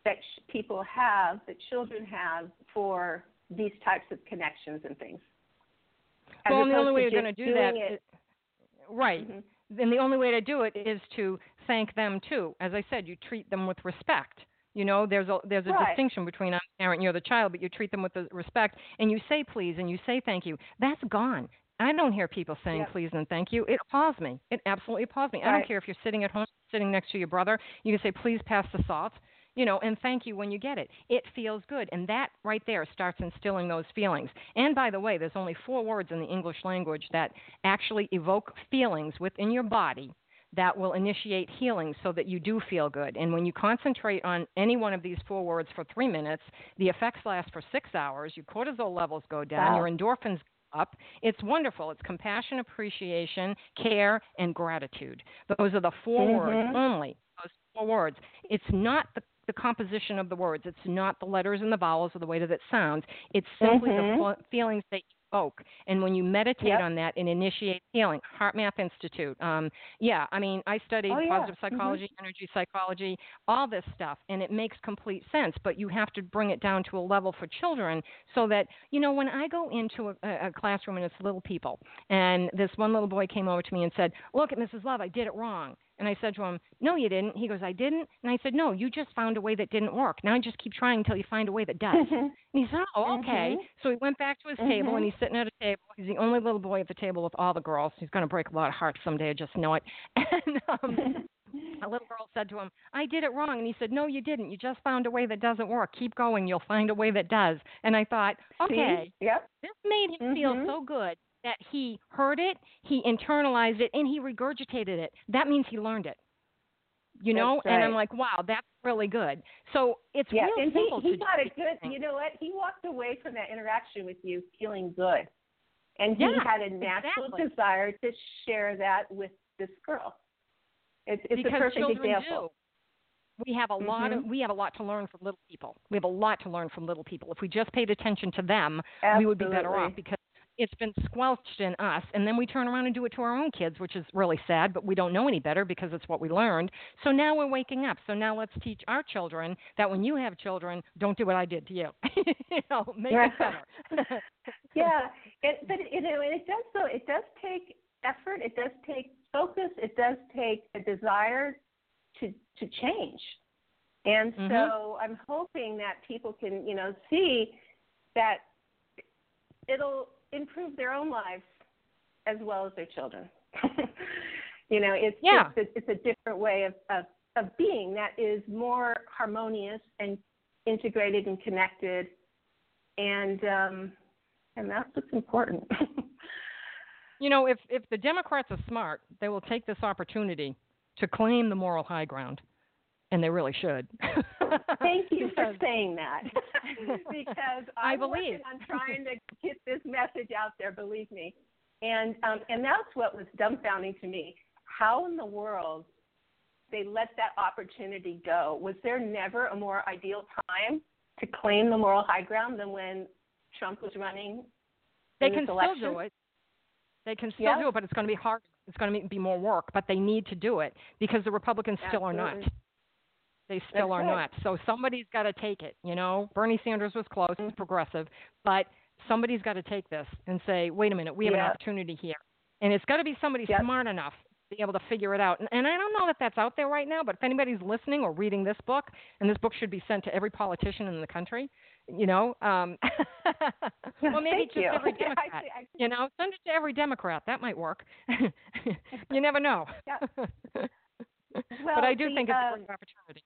that sh- people have, that children have for these types of connections and things. As well, and the only way you're going to do that, it, is, right? Mm-hmm. And the only way to do it is to thank them too. As I said, you treat them with respect. You know, there's a there's a right. distinction between I'm a parent and you're the child, but you treat them with the respect and you say please and you say thank you. That's gone. I don't hear people saying yep. please and thank you. It appalls me. It absolutely appalls me. Right. I don't care if you're sitting at home, sitting next to your brother. You can say please pass the salt, you know, and thank you when you get it. It feels good, and that right there starts instilling those feelings. And by the way, there's only four words in the English language that actually evoke feelings within your body that will initiate healing so that you do feel good. And when you concentrate on any one of these four words for three minutes, the effects last for six hours, your cortisol levels go down, wow. your endorphins up. It's wonderful. It's compassion, appreciation, care, and gratitude. Those are the 4 mm-hmm. words only. Those four words. It's not the the composition of the words. It's not the letters and the vowels or the way that it sounds. It's simply mm-hmm. the feelings that oak. And when you meditate yep. on that and initiate healing, HeartMath Institute. Um, yeah, I mean, I studied oh, yeah. positive mm-hmm. psychology, mm-hmm. energy psychology, all this stuff, and it makes complete sense. But you have to bring it down to a level for children so that, you know, when I go into a, a classroom and it's little people, and this one little boy came over to me and said, Look at Mrs. Love, I did it wrong. And I said to him, No, you didn't. He goes, I didn't. And I said, No, you just found a way that didn't work. Now just keep trying until you find a way that does. [laughs] and he said, Oh, okay. Mm-hmm. So he went back to his mm-hmm. table and he's sitting at a table. He's the only little boy at the table with all the girls. He's going to break a lot of hearts someday. I just know it. [laughs] And um, [laughs] a little girl said to him, I did it wrong. And he said, No, you didn't. You just found a way that doesn't work. Keep going. You'll find a way that does. And I thought, okay, See? Yep. this made him mm-hmm. feel so good that he heard it, he internalized it, and he regurgitated it. That means he learned it You know, right. and I'm like, wow, that's really good. So it's yeah, real and simple. he, he to got a good. things. You know what? He walked away from that interaction with you feeling good, and he Yeah, had a natural exactly. desire to share that with this girl. It's it's because a perfect example. do. We have a lot of Mhm. we have a lot to learn from little people. We have a lot to learn from little people. If we just paid attention to them, we would be better off because it's been squelched in us and then we turn around and do it to our own kids, which is really sad, but we don't know any better because it's what we learned. So now we're waking up. So now let's teach our children that when you have children, don't do what I did to you. [laughs] you know, make it better. [laughs] yeah, it, but you know, and it does so. It does take effort. It does take focus. It does take a desire to to change. And Mhm. so I'm hoping that people can, you know, see that it'll improve their own lives as well as their children. [laughs] you know, it's Yeah. it's, a, it's a different way of, of of being that is more harmonious and integrated and connected, and um, and that's what's important. [laughs] You know, if if the Democrats are smart, they will take this opportunity to claim the moral high ground, and they really should. [laughs] Thank you for saying that. [laughs] because I I'm believe. working on trying to get this message out there. Believe me, and um, and that's what was dumbfounding to me. How in the world they let that opportunity go? Was there never a more ideal time to claim the moral high ground than when Trump was running? they can this still election? do it. They can still Yeah. do it, but it's going to be hard. It's going to be more work, but they need to do it because the Republicans still are not. They still That's are right. not. So somebody's got to take it. You know, Bernie Sanders was close, Mm-hmm. he's progressive, but somebody's got to take this and say, wait a minute, we have an opportunity here, and it's got to be somebody smart enough to be able to figure it out. And, and I don't know that that's out there right now, but if anybody's listening or reading this book, and this book should be sent to every politician in the country, you know, um, [laughs] well maybe just you. every [laughs] I Democrat. see- I You know, send it to every Democrat. That might work. [laughs] you never know. Yeah. but I do the, think it's a um, great opportunity.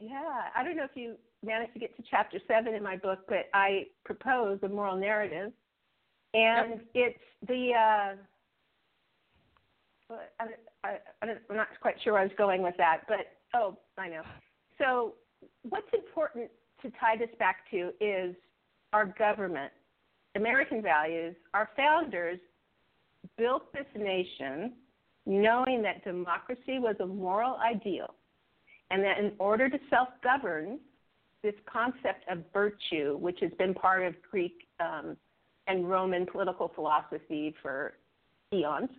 Yeah, I don't know if you managed to get to chapter seven in my book, but I propose a moral narrative, and it's the. Uh, I, I, I, I'm not quite sure where I was going with that, but oh, I know. So, what's important to tie this back to is our government, American values. Our founders built this nation knowing that democracy was a moral ideal and that in order to self govern, this concept of virtue, which has been part of Greek um, and Roman political philosophy for eons,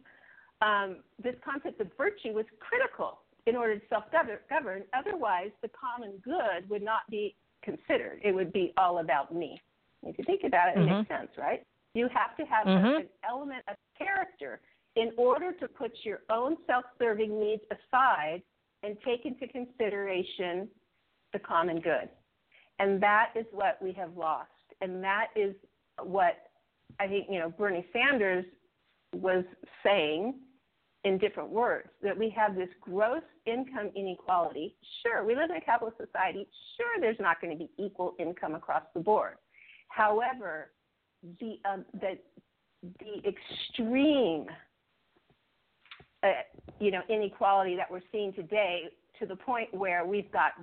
um, this concept of virtue was critical in order to self govern. Otherwise, the common good would not be considered. It would be all about me. If you think about it, it makes sense, right? You have to have Mhm. an element of character in order to put your own self serving needs aside and take into consideration the common good. And that is what we have lost. And that is what I think, you know, Bernie Sanders was saying in different words that we have this gross income inequality. Sure, we live in a capitalist society. Sure, there's not going to be equal income across the board. However, the um, the the extreme uh, you know inequality that we're seeing today to the point where we've got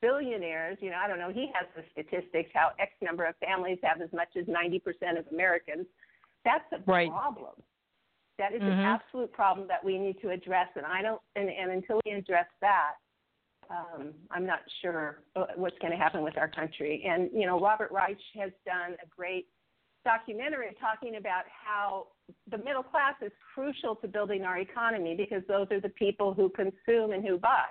billionaires you know i don't know he has the statistics how x number of families have as much as 90% of americans that's a Right. problem that is Mhm. an absolute problem that we need to address and i don't and, and until we address that um, i'm not sure what's going to happen with our country and you know robert reich has done a great documentary talking about how the middle class is crucial to building our economy because those are the people who consume and who buy.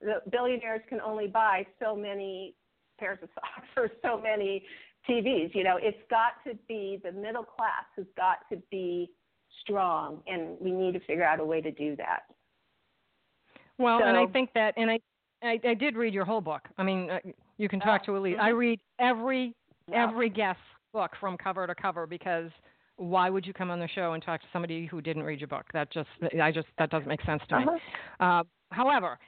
The billionaires can only buy so many pairs of [laughs] socks or so many TVs. You know, it's got to be the middle class has got to be strong, and we need to figure out a way to do that. Well, and I think that, and I, I, I did read your whole book. I mean, uh, you can talk Oh, to Elise. mhm. I read every Yeah. every guest book from cover to cover because why would you come on the show and talk to somebody who didn't read your book? That just, I just, that doesn't make sense to me. Uh-huh. Uh, however,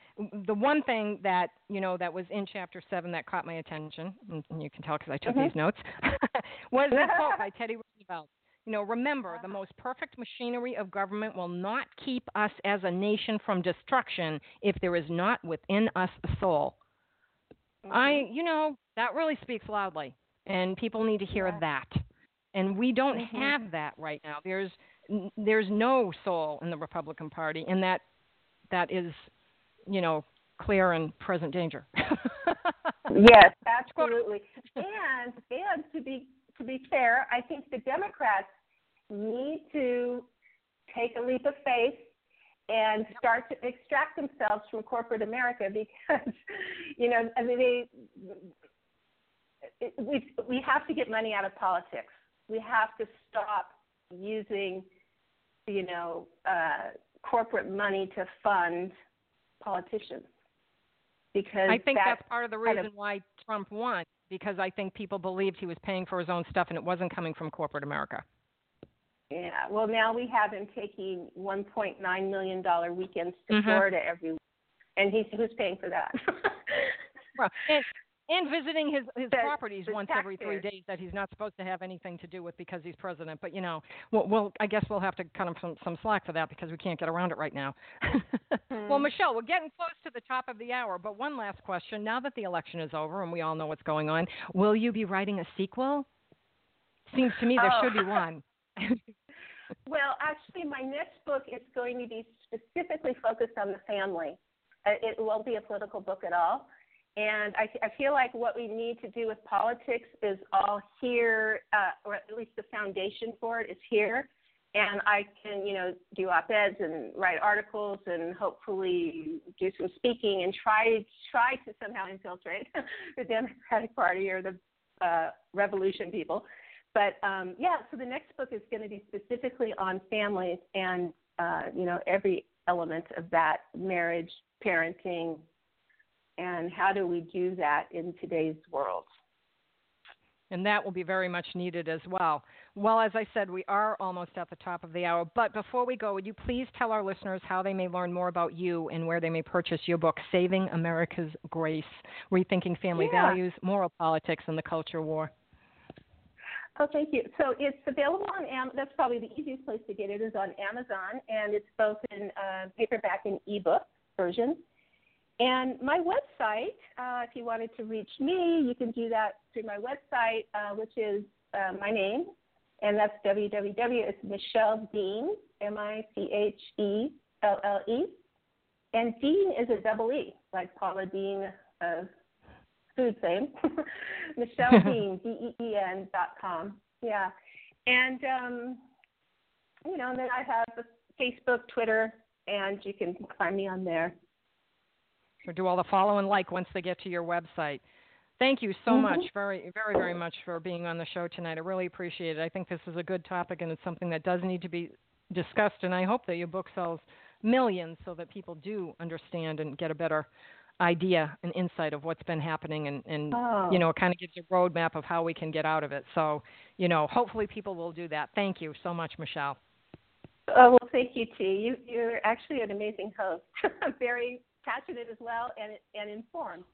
the one thing that you know that was in chapter seven that caught my attention, and you can tell because I took Mhm. these notes, [laughs] was a quote by [laughs] Teddy Roosevelt. You know, remember, the most perfect machinery of government will not keep us as a nation from destruction if there is not within us a soul. Mm-hmm. I, you know, that really speaks loudly, and people need to hear Yeah. that. And we don't Mhm. have that right now. There's there's no soul in the Republican Party, and that that is, you know, clear and present danger. [laughs] Yes, absolutely. and and to be to be fair, I think the Democrats need to take a leap of faith and start to extract themselves from corporate America [laughs] because you know I mean they it, we we have to get money out of politics. We have to stop using you know uh, corporate money to fund politicians because I think that that's part of the kind of- reason why Trump won because I think people believed he was paying for his own stuff and it wasn't coming from corporate America. Yeah. Well, now we have him taking 1.9 million dollar weekends to Mhm. Florida every week, and he's who's paying for that? Well, and, and visiting his his The- properties the once every three days that he's not supposed to have anything to do with because he's president. But you know, we'll, we'll I guess we'll have to cut him some some slack for that because we can't get around it right now. [laughs] well, Hmm. Michelle, we're getting close to the top of the hour, but one last question: Now that the election is over and we all know what's going on, will you be writing a sequel? Seems to me there Oh. should be one. [laughs] well, actually, my next book is going to be specifically focused on the family. Uh, It won't be a political book at all. And I, I feel like what we need to do with politics is all here, uh, or at least the foundation for it is here. And I can, you know, do op-eds and write articles and hopefully do some speaking and try try to somehow infiltrate [laughs] the Democratic Party or the uh, Revolution people. But um, yeah, so the next book is going to be specifically on families and uh, you know every element of that marriage, parenting, and how do we do that in today's world. and that will be very much needed as well. Well, as I said, we are almost at the top of the hour. But before we go, would you please tell our listeners how they may learn more about you and where they may purchase your book, Saving America's Grace Rethinking Family Yeah. Values, Moral Politics, and the Culture War? Oh, thank you. So it's available on Amazon. That's probably the easiest place to get it is on Amazon, and it's both in uh, paperback and ebook version. And my website, uh, if you wanted to reach me, you can do that through my website, uh, which is uh, my name, and that's www. It's Michelle Deen, M-I-C-H-E-L-L-E, and Deen is a double E, like Paula Deen of food fame. [laughs] Michelle [laughs] Deen, D-E-E-N dot com. Yeah, and um, you know, and then I have Facebook, Twitter, and you can find me on there. Or do all the follow and like once they get to your website. Thank you so Mhm. much, very, very, very much for being on the show tonight. I really appreciate it. I think this is a good topic and it's something that does need to be discussed. And I hope that your book sells millions so that people do understand and get a better idea and insight of what's been happening and, and Oh. you know, it kind of gives a roadmap of how we can get out of it. So, you know, hopefully people will do that. Thank you so much, Michelle. Oh well, thank you, T. You you're actually an amazing host. [laughs] Very passionate as well, and and informed.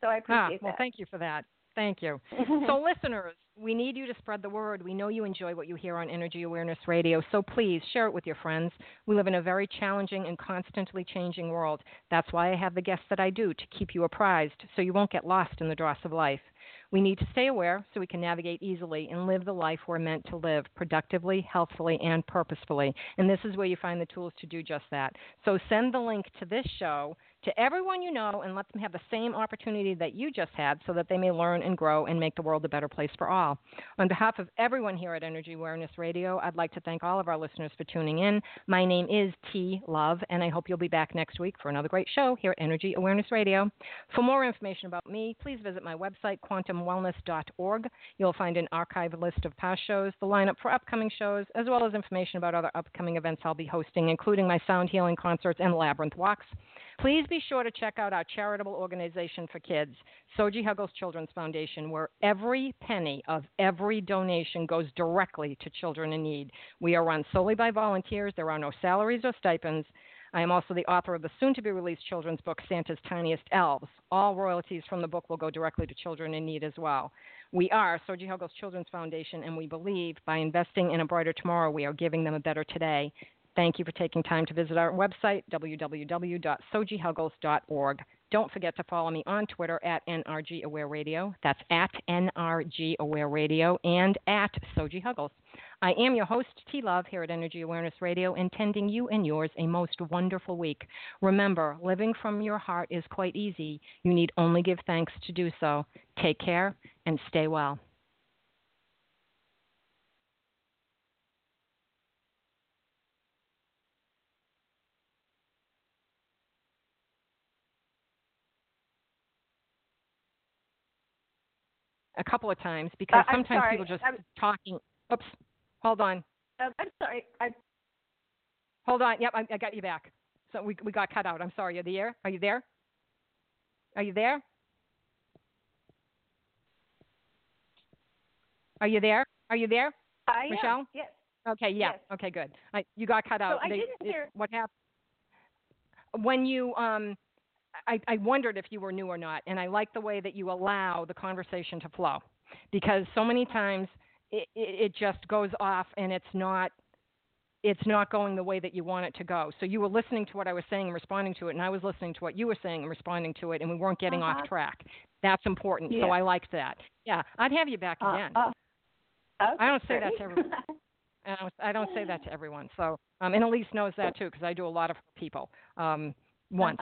So I Ah, appreciate well, that. thank you for that. Thank you. [laughs] so, listeners, we need you to spread the word. We know you enjoy what you hear on Energy Awareness Radio, so please share it with your friends. We live in a very challenging and constantly changing world. That's why I have the guests that I do to keep you apprised so you won't get lost in the dross of life. We need to stay aware so we can navigate easily and live the life we're meant to live productively, healthfully, and purposefully. And this is where you find the tools to do just that. So send the link to this show to everyone you know and let them have the same opportunity that you just had so that they may learn and grow and make the world a better place for all. On behalf of everyone here at Energy Awareness Radio, I'd like to thank all of our listeners for tuning in. My name is T Love, and I hope you'll be back next week for another great show here at Energy Awareness Radio. For more information about me, please visit my website, quantumwellness.org. You'll find an archived list of past shows, the lineup for upcoming shows, as well as information about other upcoming events I'll be hosting, including my sound healing concerts and labyrinth walks. Please be sure to check out our charitable organization for kids, Soji Huggles Children's Foundation, where every penny of every donation goes directly to children in need. We are run solely by volunteers. There are no salaries or stipends. I am also the author of the soon to be released children's book, Santa's Tiniest Elves. All royalties from the book will go directly to children in need as well. We are Soji Huggles Children's Foundation, and we believe by investing in a brighter tomorrow, we are giving them a better today. Thank you for taking time to visit our website, www.sojihuggles.org. Don't forget to follow me on Twitter at NRG Aware Radio. That's at NRG Aware Radio and at Soji Huggles. I am your host, T Love, here at Energy Awareness Radio, intending you and yours a most wonderful week. Remember, living from your heart is quite easy. You need only give thanks to do so. Take care and stay well. A couple of times because Uh, sometimes people just I'm- talking. Oops, hold on, Um, I'm sorry. I, hold on. Yep, I, I got you back. So we we got cut out. I'm sorry. Are you there? Are you there? Are you there? Are you there? Are you there? I am. Michelle? Yes. Okay, yeah. Yes. Okay, good. I, you got cut out. I They- didn't it- hear- what happened. When you um I, I wondered if you were new or not, and I like the way that you allow the conversation to flow because so many times it, it, it just goes off and it's not it's not going the way that you want it to go. So you were listening to what I was saying and responding to it, and I was listening to what you were saying and responding to it, and we weren't getting Uh-huh. off track. That's important. Yeah. So I liked that. Yeah, I'd have you back Uh, again. uh, okay, I don't say that to everyone. [laughs] I don't, I don't say that to everyone. So, um, and Elise knows that too because I do a lot of people. Um, once.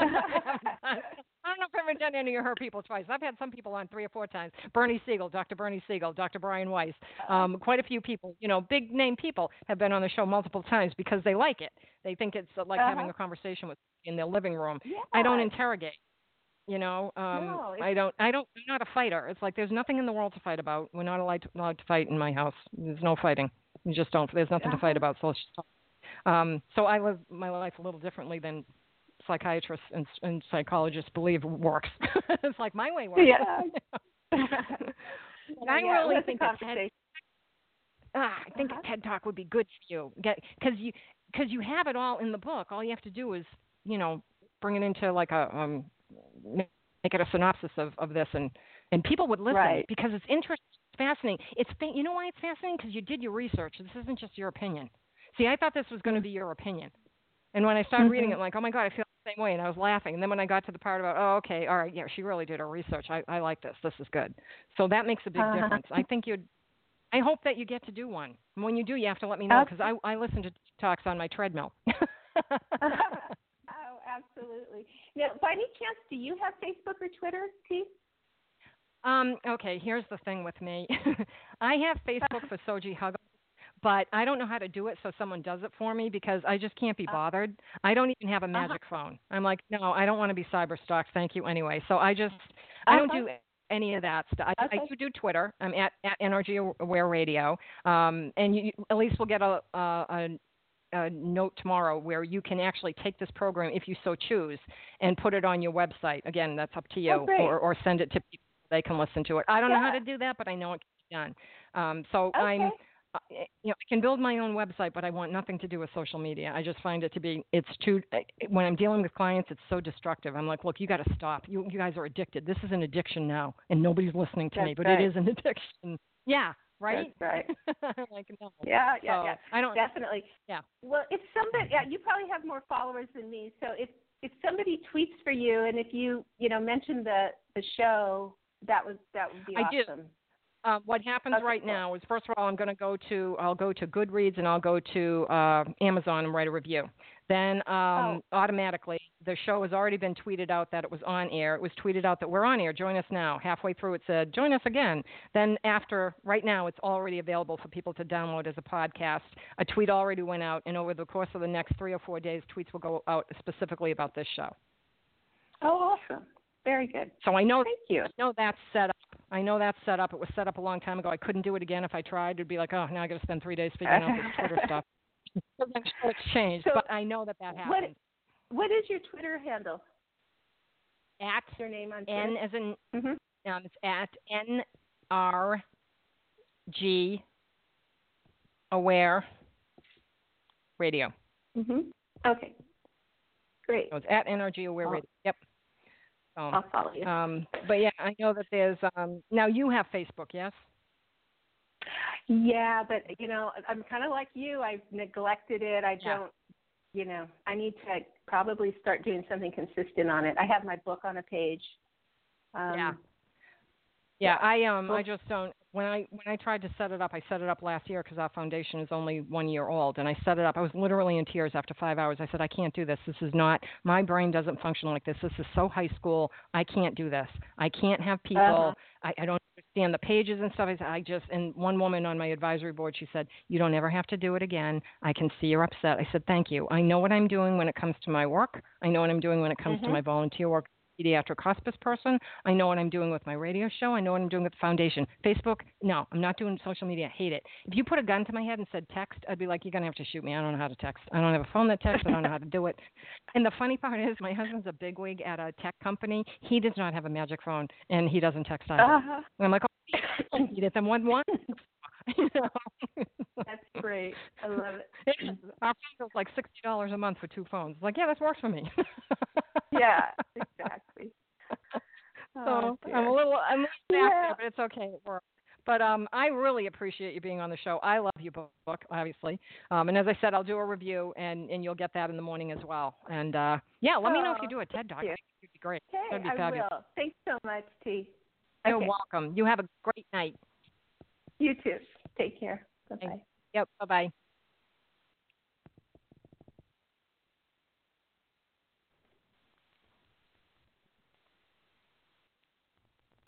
I don't know if I've ever done any of her people twice. I've had some people on three or four times. Bernie Siegel, Dr. Bernie Siegel, Dr. Brian Weiss. Um, quite a few people, you know, big name people have been on the show multiple times because they like it. They think it's uh, like having Uh-huh. a conversation with in their living room. I don't interrogate. You know, um, No, I don't. I don't. I'm not a fighter. It's like there's nothing in the world to fight about. We're not allowed to, allowed to fight in my house. There's no fighting. You just don't. There's nothing to fight Uh-huh. about. So, um, so I live my life a little differently than psychiatrists and, and psychologists believe works. [laughs] it's like my way works. Yeah. [laughs] I [laughs] Yeah, really think a TED, ah, I think Uh-huh. a TED talk would be good for you because you because you have it all in the book. All you have to do is you know bring it into like a um make it a synopsis of of this and and people would listen Right. because it's interesting, it's fascinating. It's you know why it's fascinating because you did your research. This isn't just your opinion. See, I thought this was going to be your opinion. And when I started reading it. I'm like, oh my god, I feel same way, and I was laughing. And then when I got to the part about, oh, okay, all right, yeah, she really did her research. I, I like this. This is good. So that makes a big Uh-huh. difference. I think you'd. I hope that you get to do one. And when you do, you have to let me know because I I listen to talks on my treadmill. [laughs] [laughs] oh, absolutely. Now, by any chance, do you have Facebook or Twitter, T? Um, okay, here's the thing with me. [laughs] I have Facebook for Soji Huggles, but I don't know how to do it, so someone does it for me because I just can't be Uh. bothered. I don't even have a magic phone. I'm like, no, I don't want to be cyber stalked. Thank you anyway. So I just, I don't do any of that stuff. I, I do do Twitter. I'm at, at NRG Aware Radio, um, and you, at least we'll get a, a, a a note tomorrow where you can actually take this program if you so choose and put it on your website. Again, that's up to you, Oh, or, or send it to people so they can listen to it. I don't know how to do that, but I know it can be done. Um, so Okay. I'm, Uh, eh, you know, I can build my own website, but I want nothing to do with social media. I just find it to be, it's too. uh, When I'm dealing with clients, it's so destructive. I'm like, look, you got to stop. You you guys are addicted. This is an addiction now, and nobody's listening to me, but right. it is an [laughs] addiction. Yeah, right. That's right. [laughs] Like no. Yeah, yeah, So, yeah. I don't. Definitely. Yeah. Well, if somebody, yeah, you probably have more followers than me. So if if somebody tweets for you, and if you you know mention the the show, that would that would be I do. Uh, what happens Okay, right now is first of all I'm going to go to I'll go to Goodreads and I'll go to uh, Amazon and write a review. Then um, automatically the show has already been tweeted out that it was on air. It was tweeted out that we're on air. Join us now. Halfway through it said join us again. Then after right now it's already available for people to download as a podcast. A tweet already went out and over the course of the next three or four days tweets will go out specifically about this show. Oh, awesome. Very good. So I know Thank you. I know that's set up. I know that's set up. It was set up a long time ago. I couldn't do it again if I tried. It'd be like, oh, now I got to spend three days figuring out this Twitter [laughs] stuff. I'm sure [laughs] it's changed, So, but I know that that what- happened. What is your Twitter handle? At Your name on Twitter? N as in mm-hmm. um, it's at N R G Aware Radio. Mm-hmm. Okay. Great. So it's at Energy Aware I'll- Radio. Yep. So, I'll follow you. um, but yeah, I know that there's um, now you have Facebook, yes? Yeah, but you know, I'm kind of like you. I've neglected it. I Yeah. don't, you know, I need to probably start doing something consistent on it. I have my book on a page. Um, Yeah. Yeah, I um, I just don't. When I when I tried to set it up, I set it up last year because our foundation is only one year old, and I set it up. I was literally in tears after five hours. I said, I can't do this. This is not my brain doesn't function like this. This is so high school. I can't do this. I can't have people. Uh-huh. I, I don't understand the pages and stuff. I said, I just and one woman on my advisory board, she said, you don't ever have to do it again. I can see you're upset. I said, thank you. I know what I'm doing when it comes to my work. I know what I'm doing when it comes to Mhm. my volunteer work pediatric hospice person. I know what I'm doing with my radio show. I know what I'm doing with the foundation. Facebook, no, I'm not doing social media. I hate it. If you put a gun to my head and said text, I'd be like, you're going to have to shoot me. I don't know how to text. I don't have a phone that texts. I don't know how to do it. [laughs] And the funny part is, my husband's a bigwig at a tech company. He does not have a magic phone, and he doesn't text either. Uh-huh. And I'm like, oh, I need it. Then one, one. [laughs] you know? That's great. I love it. Our phone is like sixty dollars a month for two phones. Like, yeah, that works for me. [laughs] Yeah, exactly. So Oh, I'm a little, I'm a little Yeah. there, but it's okay. It works. But um, I really appreciate you being on the show. I love your book, obviously. Um, and as I said, I'll do a review, and and you'll get that in the morning as well. And uh, yeah, let me know if you Oh, do a TED talk. It'd be great. Okay, That'd be I fabulous. will. Thanks so much, T. You're Okay. welcome. You have a great night. You too. Take care. Bye bye. Yep. Bye bye.